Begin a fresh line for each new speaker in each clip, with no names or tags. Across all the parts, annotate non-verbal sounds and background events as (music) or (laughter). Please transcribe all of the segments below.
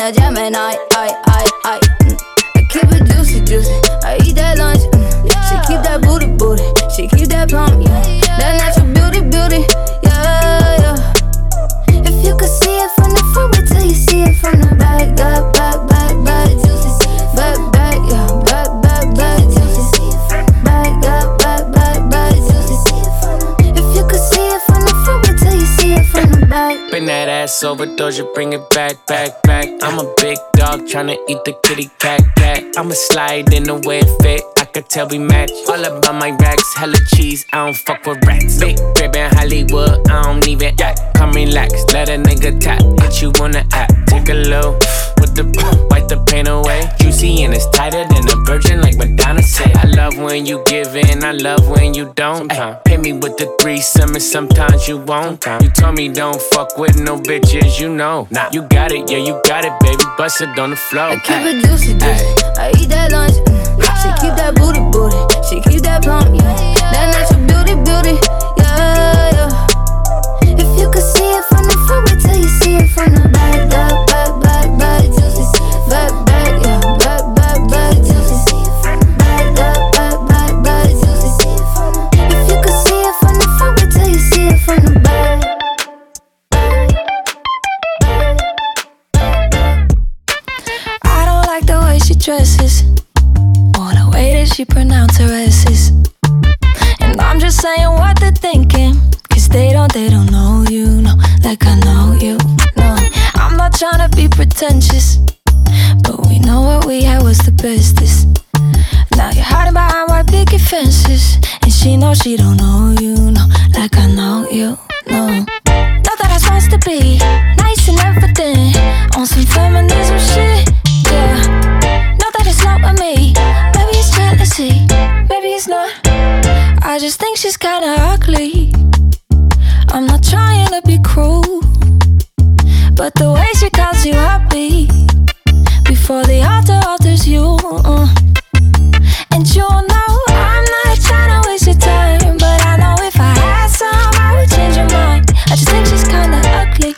and a Gemini. I, I, I. Mm. I keep it juicy, juicy. I eat that lunch. Mm. She keep that booty, booty. She keep that plump, yeah. That ass overdose, you
bring it back, back, back. I'm a big dog tryna eat the kitty cat, cat. I'ma slide in the way it fit. I could tell we match. All about my racks, hella cheese. I don't fuck with rats. Big crib in Hollywood, I don't even act. Come relax, let a nigga tap. Hit you on the app, take a low. With the pump. (laughs) wipe the pain away. Juicy and it's tighter than a virgin, like Madonna said. I love when you give in, I love when you don't. Ay, hit me with the threesome, and sometimes you won't. You told me don't fuck with no bitches, you know. Nah, you got it, yeah, you got it, baby. Bust it on the floor.
I keep it juicy, juicy. I eat that lunch. Mm. She keep that booty, booty. She keep that plump, yeah. That natural beauty, beauty, yeah, yeah. If you could see it from the front, wait till you see it from the back, back, back, back, back, back, back,
dresses or the way that she pronounces her S's. And I'm just saying what they're thinking. Cause they don't, they don't know you, no, like I know you, no. I'm not trying to be pretentious, but we know what we had was the bestest. Now you're hiding behind white picket fences, and she knows she don't know you, no, like I know you, no. Know that I'm supposed to be nice and everything on some feminism before the altar alters you. uh. And you know I'm not trying to waste your time, but I know if I had some, I would change your mind. I just think she's kinda ugly,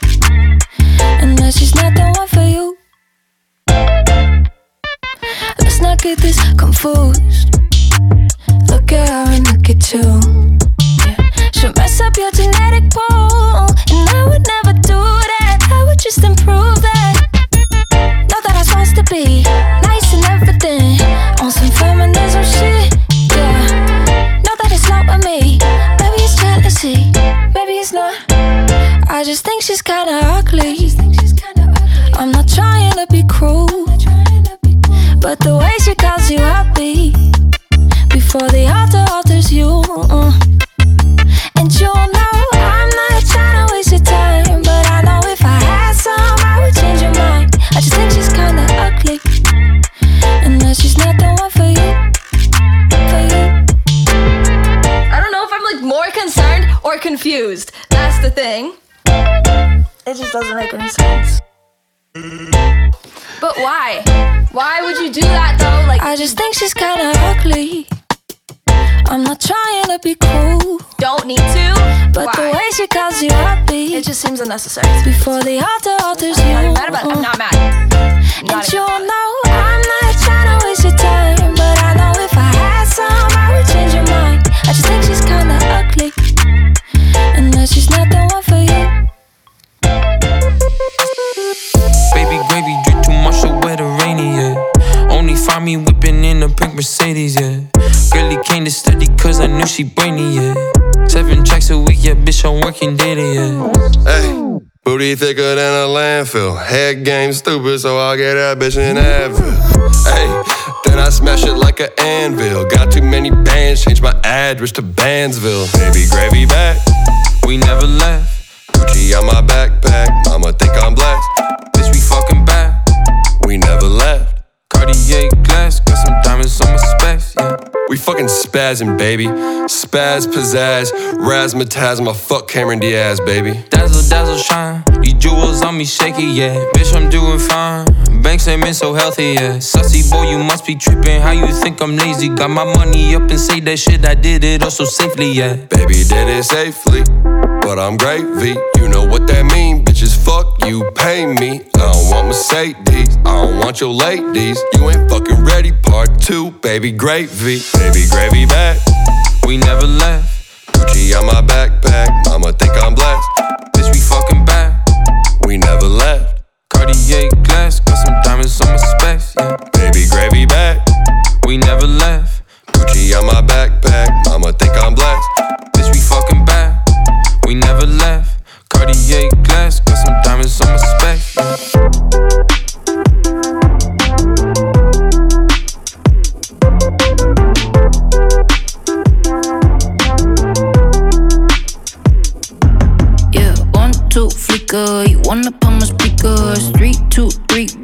and that she's not the one for you. Let's not get this confused. Look at her and look at you. Yeah. She'll mess up your jealousy. Maybe it's not. I just think she's kinda ugly. I'm not trying to be cruel, but the way she calls you happy before the altar alters you. uh. And you know
confused. That's the thing. It just doesn't make any sense. But why? Why would you do that though? Like,
I just think she's kinda ugly. I'm not trying to be cool.
don't need to.
but
why?
the way she calls you happy
it just seems unnecessary.
before the altar alters you.
I'm not mad about. I'm not mad.
And
Not
you know I'm not trying to waste your time, but I know if I had some, I would change your mind. I just think she's kinda ugly, and that she's not the one for you.
Baby gravy drip too much, so where the rainy at? Only find me whipping in the pink Mercedes, yeah. Girlie came to study cause I knew she brainy, yeah. Seven tracks a week, yeah, bitch, I'm working daily, yeah.
Hey, booty thicker than a landfill. Head game stupid, so I'll get that bitch in Advil. Hey, then I smash it like an anvil. Got too many bands, change my address to Bandsville. Baby, gravy back.
We never left.
Gucci on my backpack. Mama think I'm blessed.
Bitch, we fucking back.
We never left.
Cartier glass, got some diamonds on my specs, yeah.
We fucking spazzing, baby. Spaz, pizzazz, razzmatazz, my fuck Cameron Diaz, baby.
Dazzle, dazzle, shine. These jewels on me shaky, yeah. Bitch, I'm doing fine. Banks ain't been so healthy, yeah. Sussy boy, you must be tripping. How you think I'm lazy? Got my money up and say that shit. I did it also safely, yeah.
Baby did it safely, but I'm gravy. You know what that mean, bitches. Fuck you, pay me. I don't want Mercedes, I don't want your ladies. You ain't fucking ready, part two, baby gravy. Baby gravy back,
We never left.
Gucci on my backpack. Mama think I'm blessed.
Bitch, we fucking back.
We never left.
Cartier glass, got some diamonds on my specs, yeah.
Baby gravy back,
We never left.
Gucci on my backpack. Mama think I'm blessed.
Bitch, we fucking back. We never left. Cartier glass, got some diamonds on my specs, yeah.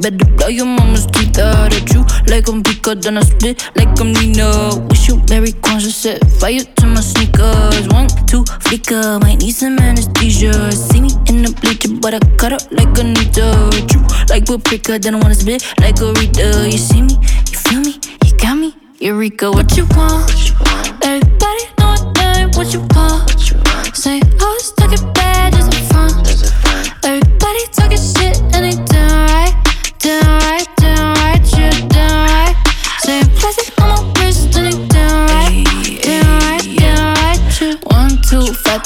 Better blow your mama's teeth out at you. Like I'm Pika, then I spit like I'm Nina. Wish you Mary conscious, set fire to my sneakers. One, two, flicker. Might need some anesthesia. See me in the bleacher, but I cut up like a Anita. Chew like paprika, then I wanna spit like a Rita. You see me, you feel me, you got me. Eureka, what you want? Everybody know what name, what you want? Say, oh, I was talking bad just for fun. Everybody talking shit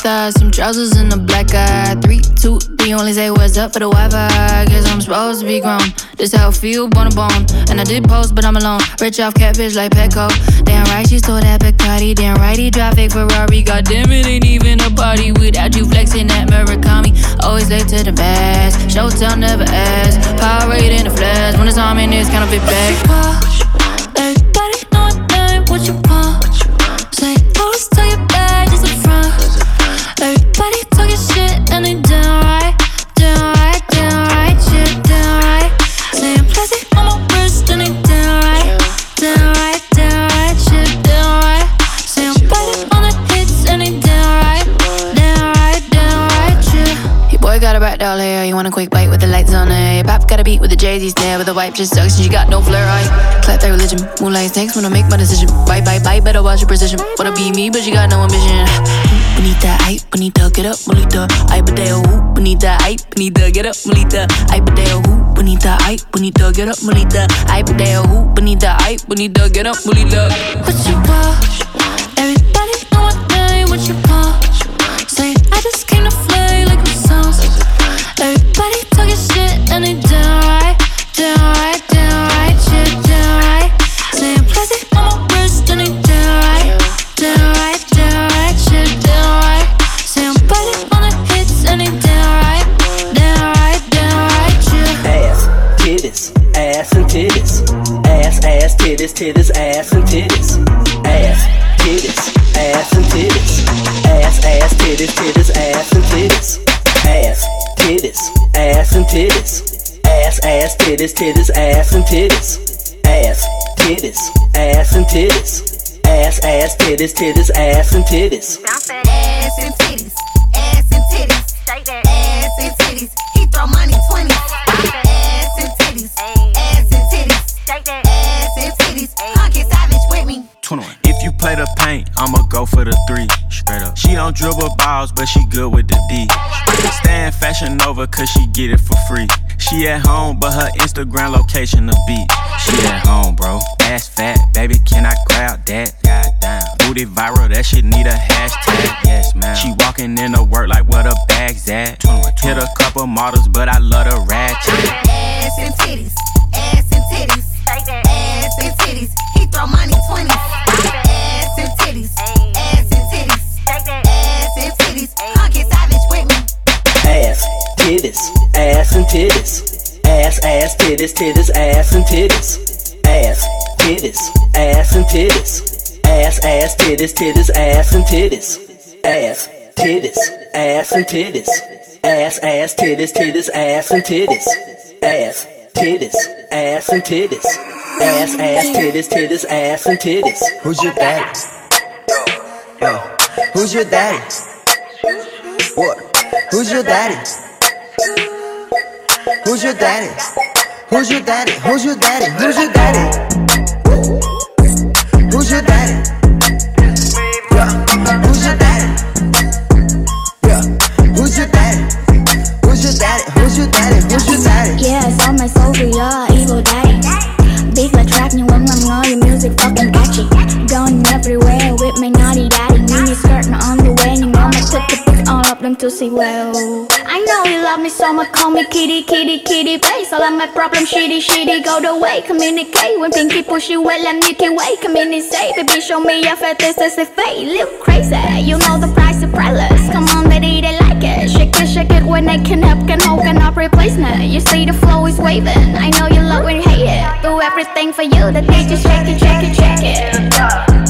thighs, some trousers and a black eye. Three, two, three, only say what's up for the Wi-Fi. Guess I'm supposed to be grown. This how I feel, bone to bone. And I did post, but I'm alone. Rich off catfish like Petco. Damn right, she stole that Bacardi. Damn right, he drive fake Ferrari. God damn it, ain't even a party without you flexing that Murakami. Always late to the best. Showtime never ask. Power in the flash. When it's on me, it's kind of back. Want a quick bite with the lights on eh? it. Your pop got a beat with the Jay-Z snare, but the wipe just sucks and you got no flair, right? Clap that religion, moonlight snakes when I make my decision. Bite, bite, bite, better watch your precision. Wanna be me, but you got no ambition. Bonita, ay, bonita, get up, bonita. Badeo, ooh, bonita, ay, bonita, get up, bonita. Badeo, ooh, bonita, ay, bonita, get up, bonita. Badeo, ooh, bonita, ay, bonita, get up, bonita. What you want? Everybody
titties, titties, ass and titties, ass, titties, ass and titties, ass, ass, titties, titties, ass and titties, ass, titties, ass and titties, ass, ass, titties, titties, ass and titties, ass, titties, ass and titties, ass, ass, titties, titties, ass and titties.
Ass and titties,
paint, I'ma go for the three. Straight up. She don't dribble balls, but she good with the D. Stand fashion over, cause she get it for free. She at home, but her Instagram location a beach. She at home, bro. Ass fat, baby, can I grab that? Goddamn. Booty viral, that shit need a hashtag. Yes, man. She walking in to work like where the bags at. Hit a couple models, but I love the ratchet.
Ass and titties, ass and titties, shake that ass and titties. He throw money
ass, titties, titties, ass and titties. Ass, titties, ass and titties. Ass, ass, titties, titties, ass and titties. Ass, titties, ass and titties. Ass, ass, titties, titties, ass and titties. Ass, titties, ass and titties. Ass, ass, titties, titties, ass and titties.
Who's your daddy? Yo, who's your daddy? What? Who's your daddy? Who's your daddy? Who's your daddy? Who's your daddy? Who's your daddy? Who's your daddy? Who's your daddy? Who's your daddy? Who's your daddy? Who's your daddy?
Yeah, so my soul vì to see well. I know you love me so much. Call me kitty kitty kitty face. All of my problem shitty shitty. Go the way Communicate. When pinky push you well như kiểu way Communicate baby show me your fat this is a fake Look crazy. You know the price is priceless. Come on baby, they like it. Shake it shake it when they can help. Can hold cannot replace me. You see the flow is waving. I know you love you hate it. Do everything for you. The DJ shake it shake it shake it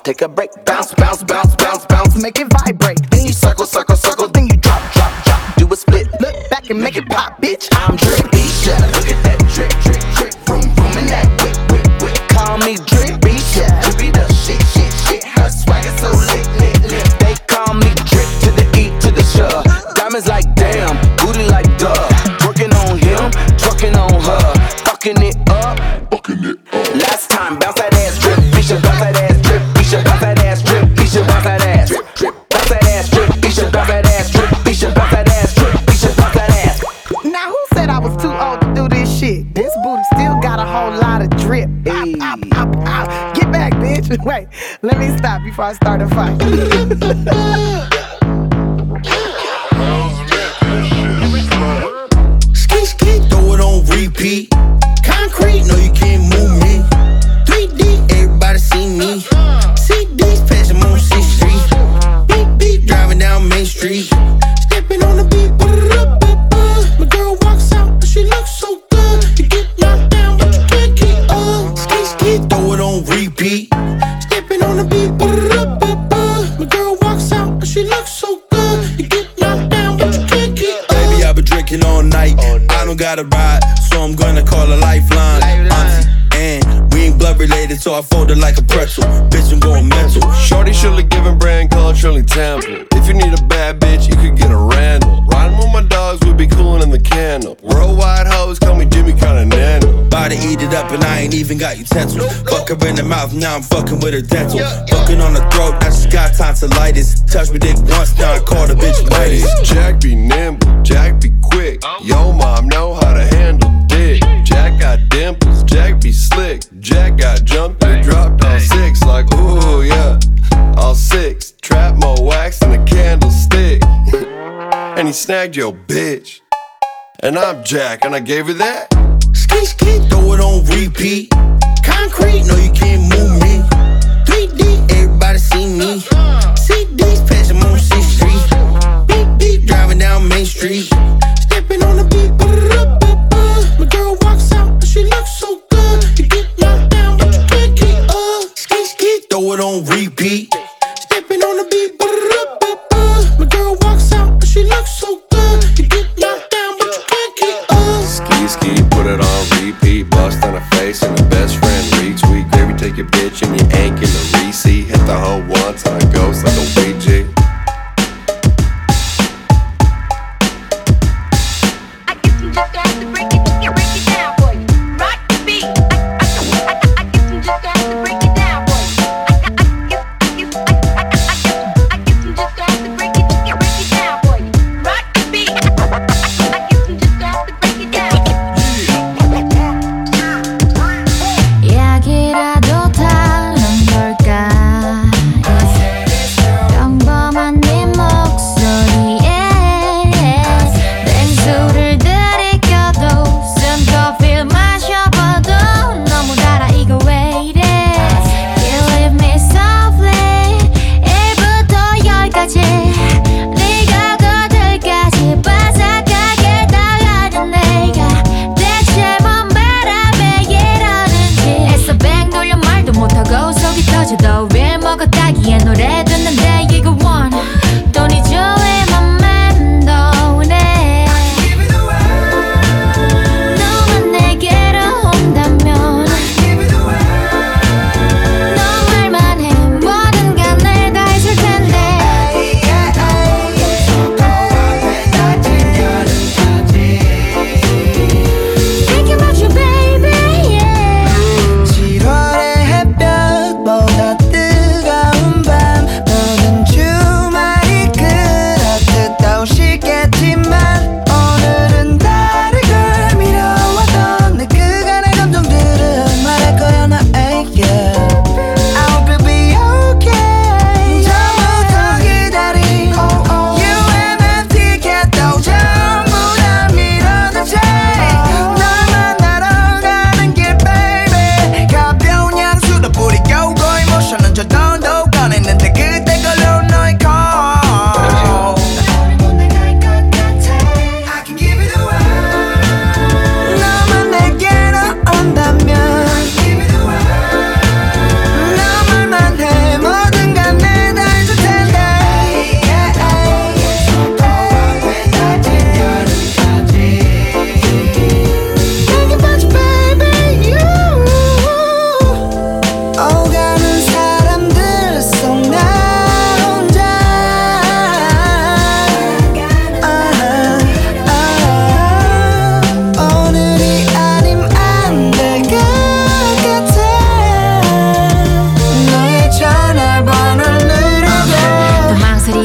pause, take a break, bounce, bounce, bounce, bounce, bounce, make it vibrate. Then you circle, circle, circle, then you drop, drop, drop, do a split, look back and make it pop, bitch. I'm drip, Bisha, look at that drip, drip, drip, vroom, vroom, and that whip, whip, whip. Call me drip, Bisha, drippy the shit, shit, shit. Her swag is so lit, lit, lit. They call me drip to the E to the shove. Diamonds like damn, booty like duh. Working on him, trucking on her, fucking it up.
Fucking it (laughs)
Wait, let me stop before I start a fight. (laughs)
gotta ride, so I'm gonna call a lifeline. Auntie, and we ain't blood related, so I folded like a pretzel. Bitch, I'm going mental.
Shorty surely giving brand called Shirley Temple.
eat it up and I ain't even got utensils. Fuck her in the mouth, now I'm fucking with her dental. Fucking on the throat, I just got tonsillitis. Touch me dick once, now I call the bitch ladies.
Jack be nimble, Jack be quick. Oh. Yo, mom know how to handle dick. Jack got dimples, Jack be slick. Jack got jumped and dropped all six, like ooh yeah, all six. Trap more wax in a candlestick, (laughs) and he snagged your bitch. And I'm Jack, and I gave her that.
Ski ski, throw it on repeat. Concrete, no you can't move me. 3D, everybody see me. CDs, passing on 6th Street. Beep beep, driving down Main Street. Stepping on the beat, my girl walks out, she looks so good. You get knocked down, but you can't keep up. Ski ski, throw it on repeat.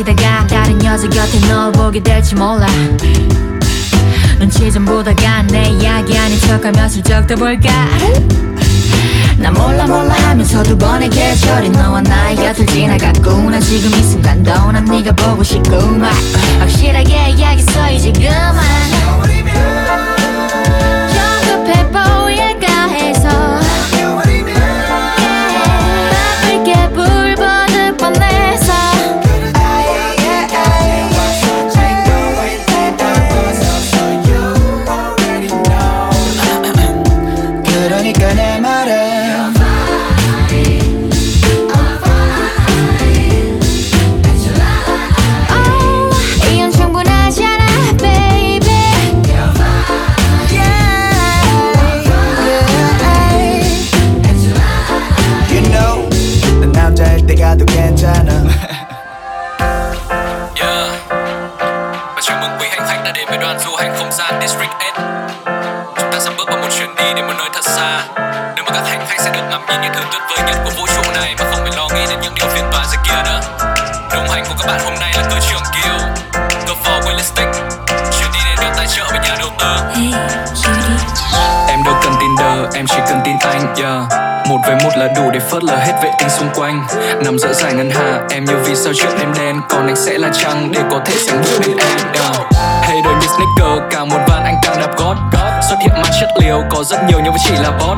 뛰다가
다른
여자 곁에 널 보게 될지 몰라. 눈치 좀 보다가 내 이야기 아닌 척하며 슬쩍 더 볼까?
나 몰라 몰라 하면서 두 번의 계절이 너와 나의 곁을 지나갔구나 지금 이 순간도 난 네가 보고 싶구만. 확실하게 이야기써 이제 그만.
Bạn hôm nay là cơ trưởng Kiều. Cơ phó Willistic Chuyến đi này được tài trợ bởi nhà đầu tư Em đâu cần Tinder, em chỉ cần tin anh yeah. Một với một là đủ để phớt lờ hết vệ tinh xung quanh. Nằm giữa dài ngân hà, em như vì sao trước em đen. Còn anh sẽ là trăng để có thể sánh bước bên em yeah. Hay đôi như sneaker, càng một van anh càng đạp gót Xuất hiện mặt chất liều, có rất nhiều nhưng vẫn chỉ là bot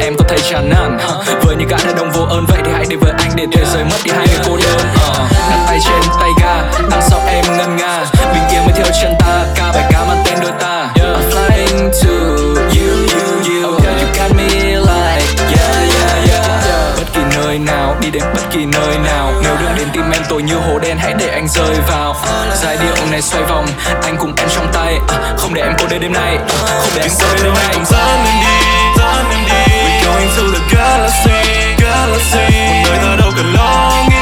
Em có thể chán nản huh? Với những gã đàn ông vô ơn vậy thì hãy đến với anh để thế giới mất đi hai người cô đơn. Uh. Đặt tay trên tay ga, đằng sau em ngân nga. Bình yên mới theo chân ta, ca bài ca mang tên đôi ta. I'm flying to you, you, you. You got me like yeah, yeah, yeah. Bất kỳ nơi nào, đi đến bất kỳ nơi nào tôi như hồ đen hãy để anh rơi vào. Giai điệu này xoay vòng, anh cùng em trong tay. À, Không để em cô đơn đêm nay, không để em cô đơn đêm nay.
Dẫn em đi, dẫn em đi. We're going to the galaxy, galaxy. Một nơi ta đâu cần lo nghĩ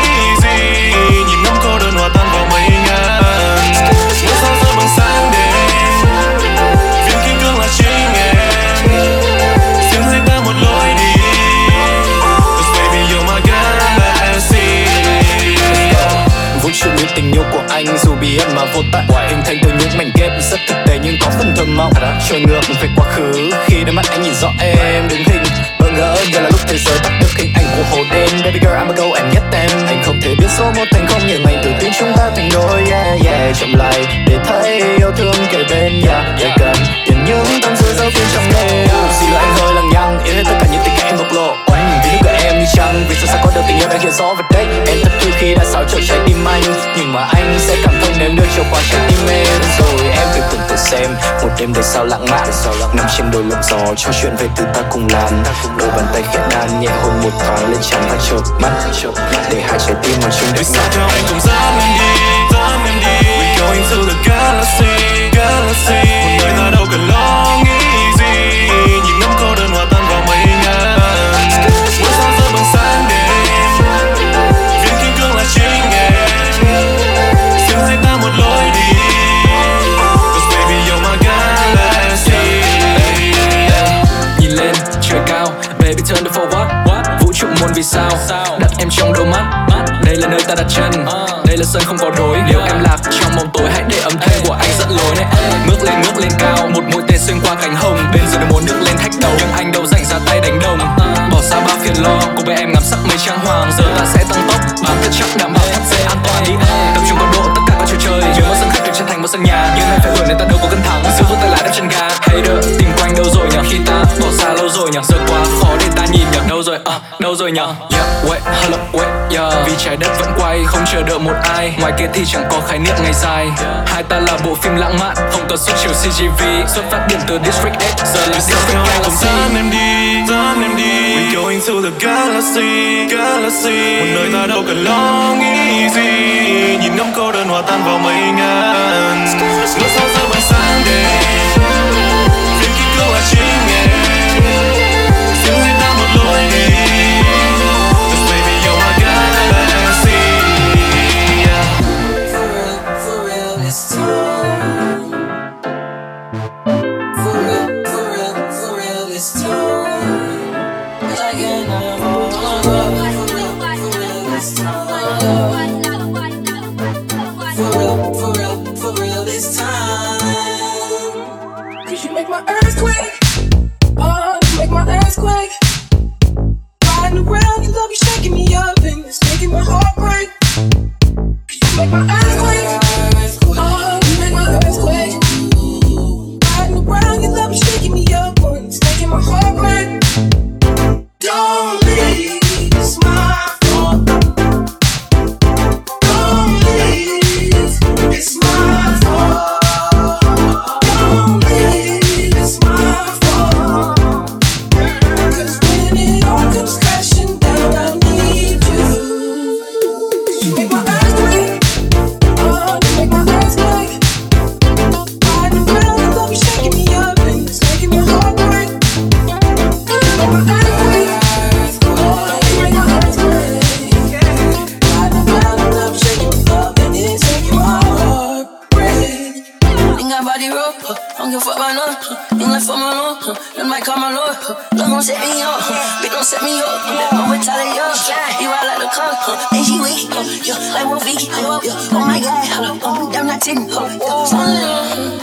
anh bí ẩn mà vô tận. Hình thành từ những mảnh ghép rất thực tế nhưng có phần thơ mộng Trôi ngược về quá khứ. Khi đôi mắt anh nhìn rõ em đứng hình. Bỡ ngỡ như là lúc thế giới bắt được hình ảnh của hồ đêm. Baby girl I'ma go and get them Anh không thể biến số một thành không. Nhưng anh tự tin chúng ta thành đôi. Yeah yeah, chậm lại để thấy yêu thương kề bên Yeah yeah cần nhìn những tâm sự dấu kín trong đêm Xin lỗi anh hơi lằng nhằng. Yêu hết tất cả những tình cảm em bộc lộ. Vì nước của em như trăng. Vì sao sao có được tình yêu đang hiện rõ nếu đưa chiều qua trái tim em. Rồi em thử tưởng tượng xem. Một đêm đầy sao lãng mạn Nằm trên đồi lộng gió cho chuyện về từ ta cùng làm Đôi bàn tay khẽ đan nhẹ hôn một thoáng lên trán ta chợp mắt. Để hai trái tim vào chung
Vì sao cho anh cùng dẫn em đi, dẫn em đi. We're going to the galaxy, galaxy. Một nơi ta đâu cần lo
muôn vì sao? Đặt em trong đôi mắt. Đây là nơi ta đặt chân. Đây là sân không có đối Nếu em lạc trong bóng tối? Hãy để âm thanh của anh dẫn lối này. Ngước lên ngước lên cao. Một mũi tên xuyên qua cánh hồng. Bên dưới muốn nước lên thách đầu. Nhưng anh đâu rảnh ra tay đánh đồng. Bỏ xa bao phiền lo. Cùng với em ngắm sắc mây trang hoàng. Giờ ta sẽ tăng tốc. Bám thật chắc đảm bảo thắt dây an toàn đi. Tập trung cao độ tất cả các trò chơi. Nhớ một sân khách được thành một sân nhà. Nhưng em phải hưởng nên ta đâu có cân thắng. Giữ vững tay lái đập chân ga Hater tìm đâu rồi nhở Khi ta bỏ xa lâu rồi nhở Giờ quá khó để ta nhìn nhở Đâu rồi? À đâu rồi nhở Yeah wait hello wait yeah. Vì trái đất vẫn quay không chờ đợi một ai. Ngoài kia thì chẳng có khái niệm ngày dài. Hai ta là bộ phim lãng mạn Không cần xuất chiều CGV Xuất phát điểm từ District 8 Giờ là District Galaxy
Dẫn em đi, dẫn em đi. We're going to the galaxy, galaxy. Một nơi ta đâu cần lo nghĩ gì. Nhìn ngắm cô đơn hòa tan vào mây ngàn
oh,
damn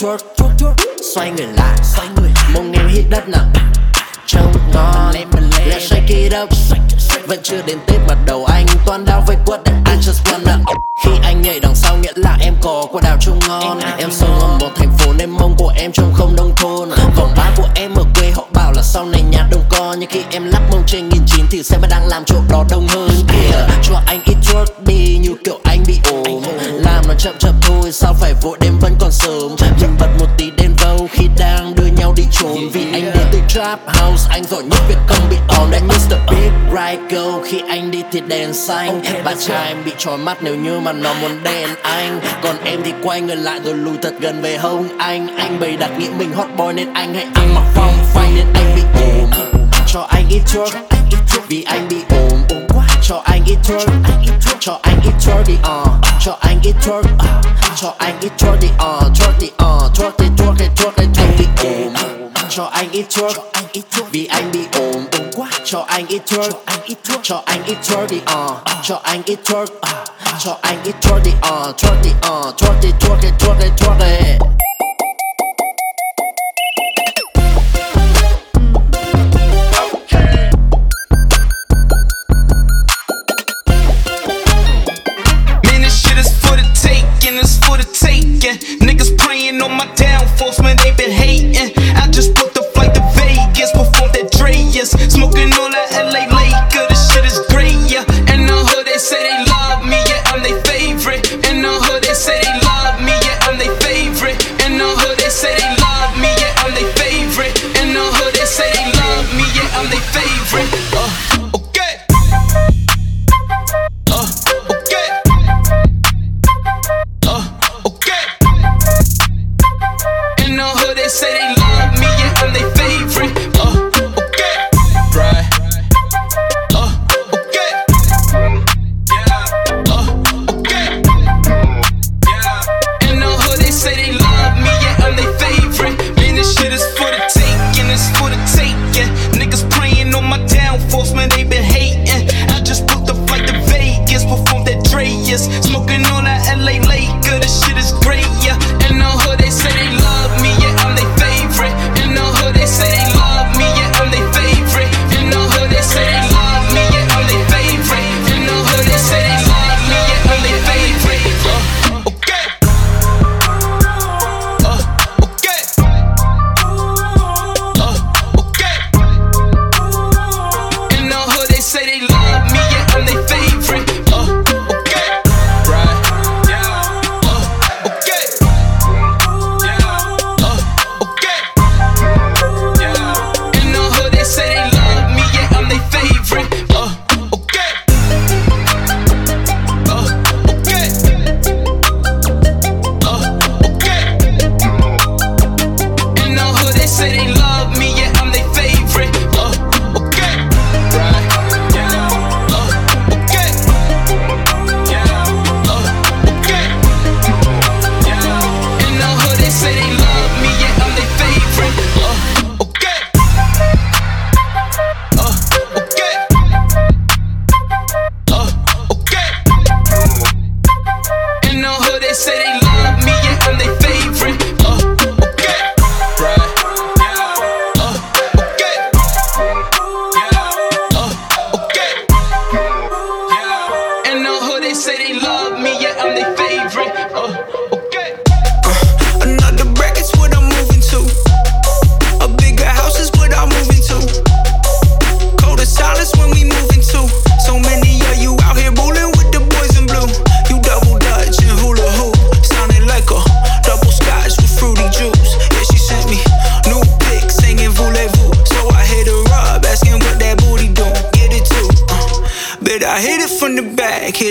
twerk twerk twerk xoay người lại, xoay người. Mông em hít đất nặng. Trông ngon. Là shake it up. Vẫn chưa đến tết mà đầu anh toàn đau với quất. I just wanna khi anh nhảy đằng sau, nghĩa là em có quả đào trông ngon. Em sống ở một thành phố nên mông của em trông không nông thôn. Vòng ba của em ở quê họ bảo là sau này nhà đông con nhưng khi em lắp mông trên nghìn chín thì xem đang làm chỗ đó đông hơn. Kìa cho anh ít twerk đi, như kiểu chậm chậm thôi sao phải vội đêm vẫn còn sớm? Mình bật một tí đen vâu khi đang đưa nhau đi trốn vì anh đến từ trap house anh giỏi nhất việc không bị on anh Mr. Big Right Go khi anh đi thì đèn xanh. Bạn trai em bị trói mắt nếu như mà nó muốn đèn anh. Còn em thì quay người lại rồi lùi thật gần về hông anh. Anh bày đặt nghĩ mình hot boy nên anh hãy ăn mặc phong phanh nên anh bị ốm cho anh ít thuốc vì anh bị ốm cho anh ít thuốc cho anh ít thuốc đi uh. cho anh ít thuốc cho anh ít thuốc đi uh. thuốc đi uh. thuốc đi thuốc đi thuốc đi anh bị ốm cho anh ít thuốc vì anh bị ốm cho anh ít thuốc cho anh ít thuốc đi uh. cho anh ít thuốc cho anh ít thuốc đi uh. thuốc đi uh. thuốc đi thuốc đi thuốc đi thuốc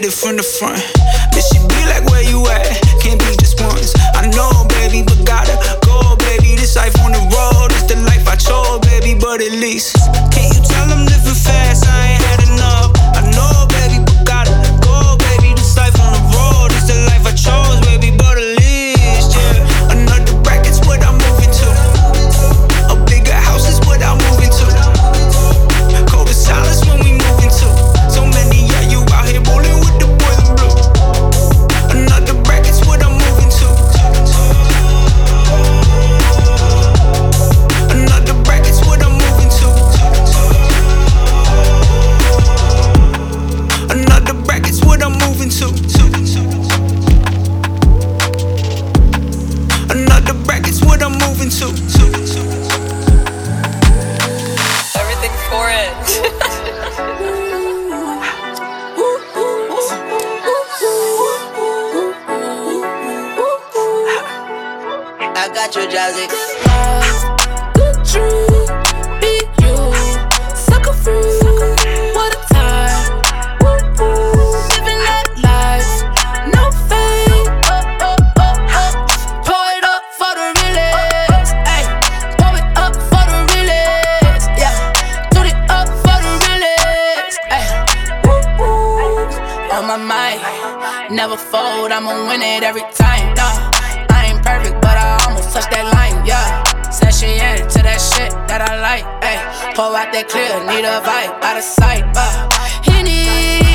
it from the front.
got
that clear, need a vibe, out of sight. Uh. Henny,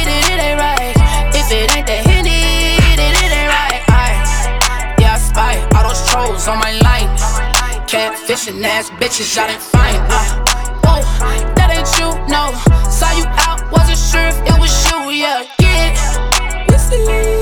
then it ain't right. If it ain't that Henny, then it ain't right. I, yeah, I spy all those trolls on my line. Catfishing ass bitches, y'all ain't fine. Uh. Whoa, that ain't you, no. Saw you out, wasn't sure if it was you, yeah. Get it.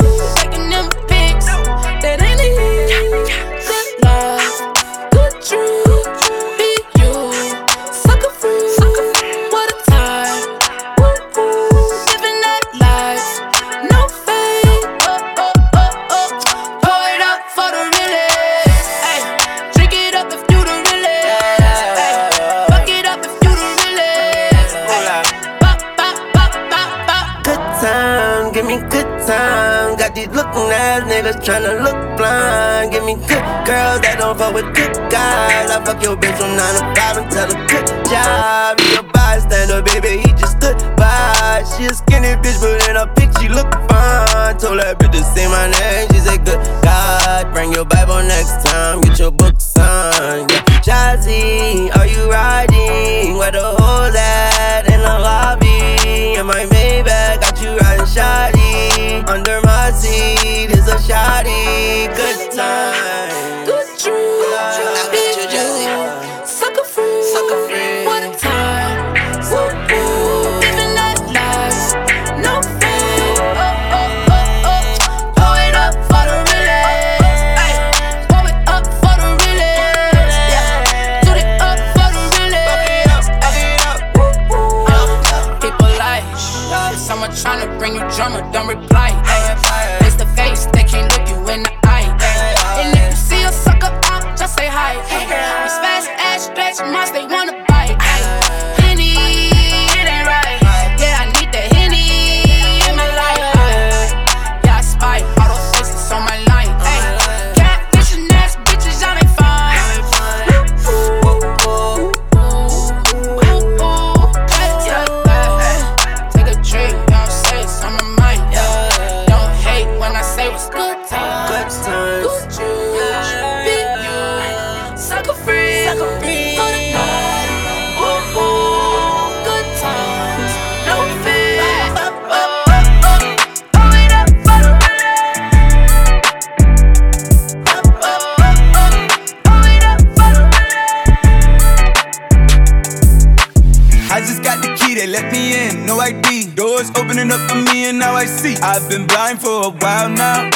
tryna look blind. Give me good girls that don't fuck with good guys. I fuck your bitch from 9 to 5 and tell her good job. Be a bystander, baby, he just stood by. She a skinny bitch, but in a pic she look fine. Told her bitch to say my name, she said good God. Bring your Bible next time, get your book signed. Yeah. Jazzy, are you riding? Where the hoes at? In the lobby, in my Maybach, got you riding shoddy. Under Here's a shawty, good time.
Good dreams. Sucker free.
Sucker free.
What a time. Woo, woo. Living that life. No fear. Oh, oh, oh, oh. Pour it up for the realest. Ay. Pour it up for the realest. Yeah. Put it up for the realest. Woo, woo. People like, someone tryna bring you drama, don't reply. For
a while now.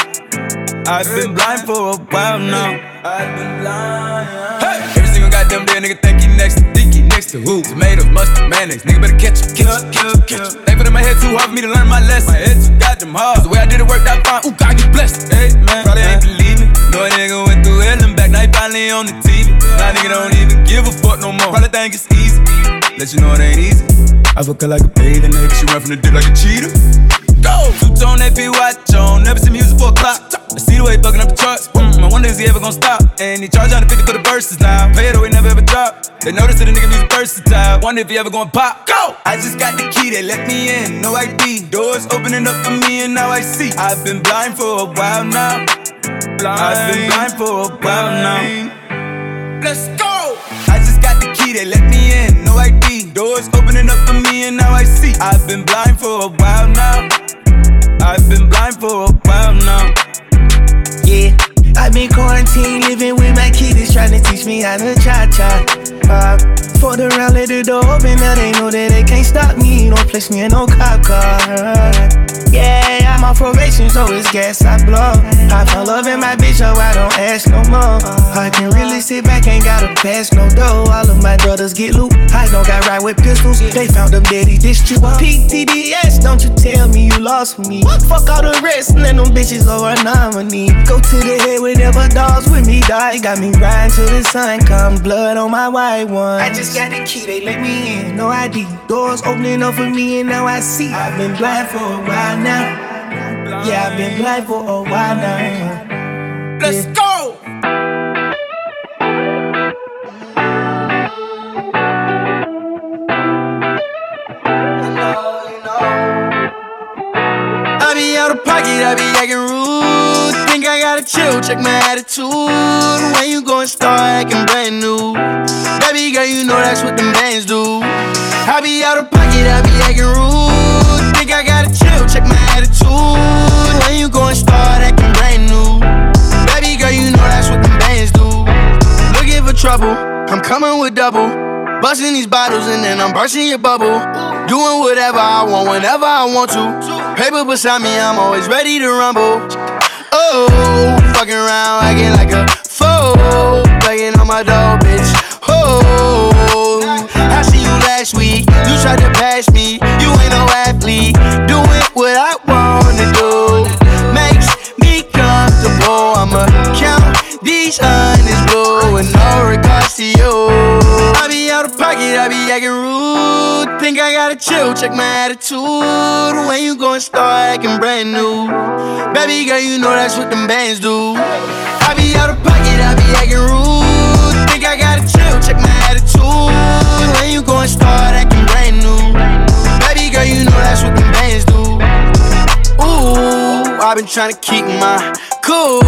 I've been blind for a while now. I've been blind. Hey! Every single goddamn day, nigga think he next to Dicky, next to who? Tomatoes, mustard, mayonnaise. Nigga better catch him, catch him, catch him, catch him. Thankful that my head too hard for me to learn my lesson. My head too goddamn hard. 'Cause the way I did it worked out fine. Ooh, God, you blessed. Hey, man, probably ain't believe me. No nigga went through hell and back, now he finally on the TV. Now nigga don't even give a fuck no more. Probably think it's easy. Let you know it ain't easy. I fuck her like a bathing nigga, she run from the dick like a cheetah. Go! Two tone be watch on, never see music for a clock. I see the way he fucking up the charts. Mm, I wonder is he ever gonna stop? And he charge 150 for the verses now. Pay it he never ever drop. They notice that the nigga music versatile. Wonder if he ever gonna pop. Go! I just got the key, they let me in, no ID. Doors opening up for me and now I see. I've been blind for a while now. Blind. I've been blind for a while now. Let's go! They let me in, no ID. Doors opening up for me and now I see. I've been blind for a while now. I've been blind for a while now.
Yeah, I've been quarantined, living with my kids, trying to teach me how to cha cha. Uh, Fucked around, let the door open, now they know that they can't stop me. Don't place me in no cop car. Yeah, I'm on probation, so it's gas I blow. I found love in my bitch, so I don't ask no more. I can really sit back, ain't gotta pass no dough. All of my brothers get loot. I don't got right with pistols. They found them daddy this you. PTDS, don't you tell me you lost me. Fuck all the rest, and them bitches go a nominee. Go to the head whenever dogs with me die. Got me riding till the sun come, blood on my white one. I just got the key, they let me in, no ID. Doors opening up for me, and now I see. I've been blind for a while now. Yeah, I've been blind for a while now.
Let's go!
I be out of pocket, I be acting rude. Think I gotta chill, check my attitude. When you gon' start acting brand new. Baby girl, you know that's what them bands do. I be out of pocket, I be acting rude. Think I gotta chill, check my attitude. When you gon' start acting brand new. Baby girl, you know that's what them bands do. Looking for trouble, I'm coming with double. Busting these bottles and then I'm bursting your bubble. Doing whatever I want whenever I want to. Paper beside me, I'm always ready to rumble. Oh, fucking around, acting like a fool. Begging on my door, bitch. Oh, I see you last week. You tried to pass me. You ain't no athlete. Doing what I wanna do makes me comfortable. I'ma count these hundreds blue with no regards to you. I be out of pocket, I be acting rude. Think I gotta chill, check my attitude. When you gon' start acting brand new. Baby girl, you know that's what them bands do. I be out of pocket, I be acting rude. Think I gotta chill, check my attitude. When you gon' start acting brand new. Baby girl, you know that's what them bands do. Ooh, I've been trying to keep my cool.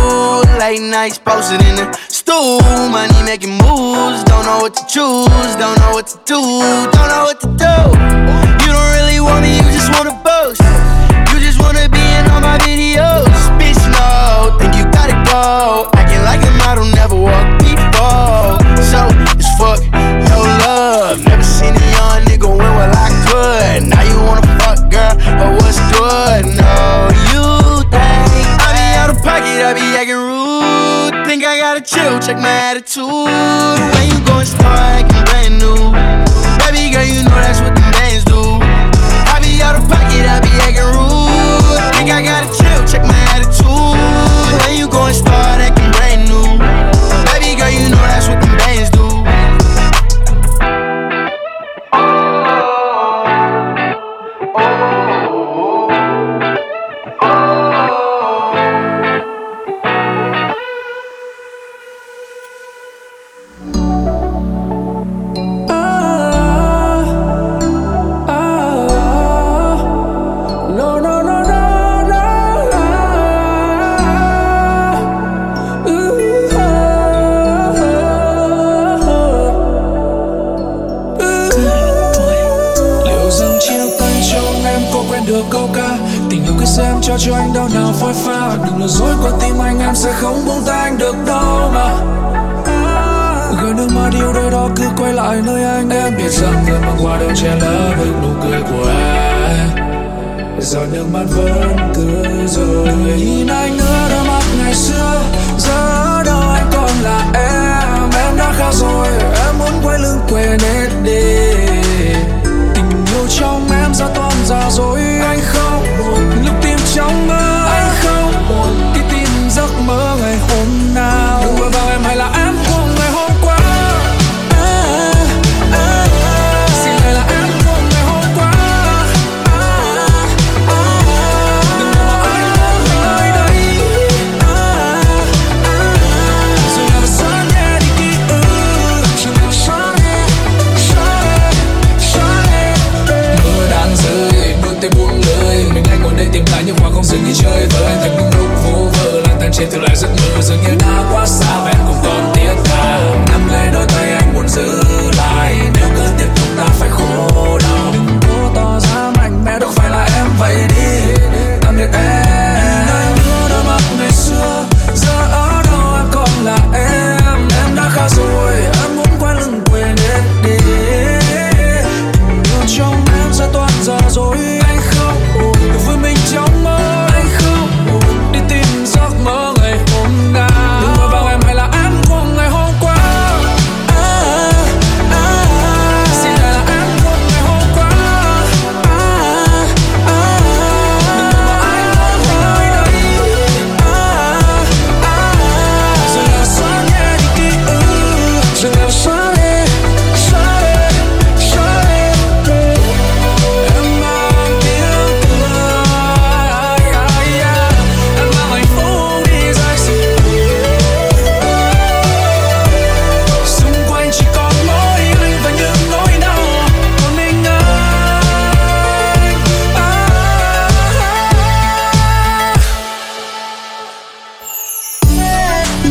Late nights posted in the stool. Money making moves. Don't know what to choose. Don't know what to do. Don't know what to do. You don't really want me, you just wanna boast. You just wanna be in all my videos. Bitch, no, think you gotta go. Acting like a model never walked before. So it's fuck, no love. Never seen a young nigga win what I could. Now you wanna fuck, girl, but what's good? No. I be acting rude. Think I gotta chill, check my attitude. When you go and start acting brand new? Baby girl, you know that's what the bands do.
I be out of pocket, I be acting rude.
Think I gotta chill, check my attitude. When you go and start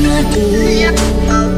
not do.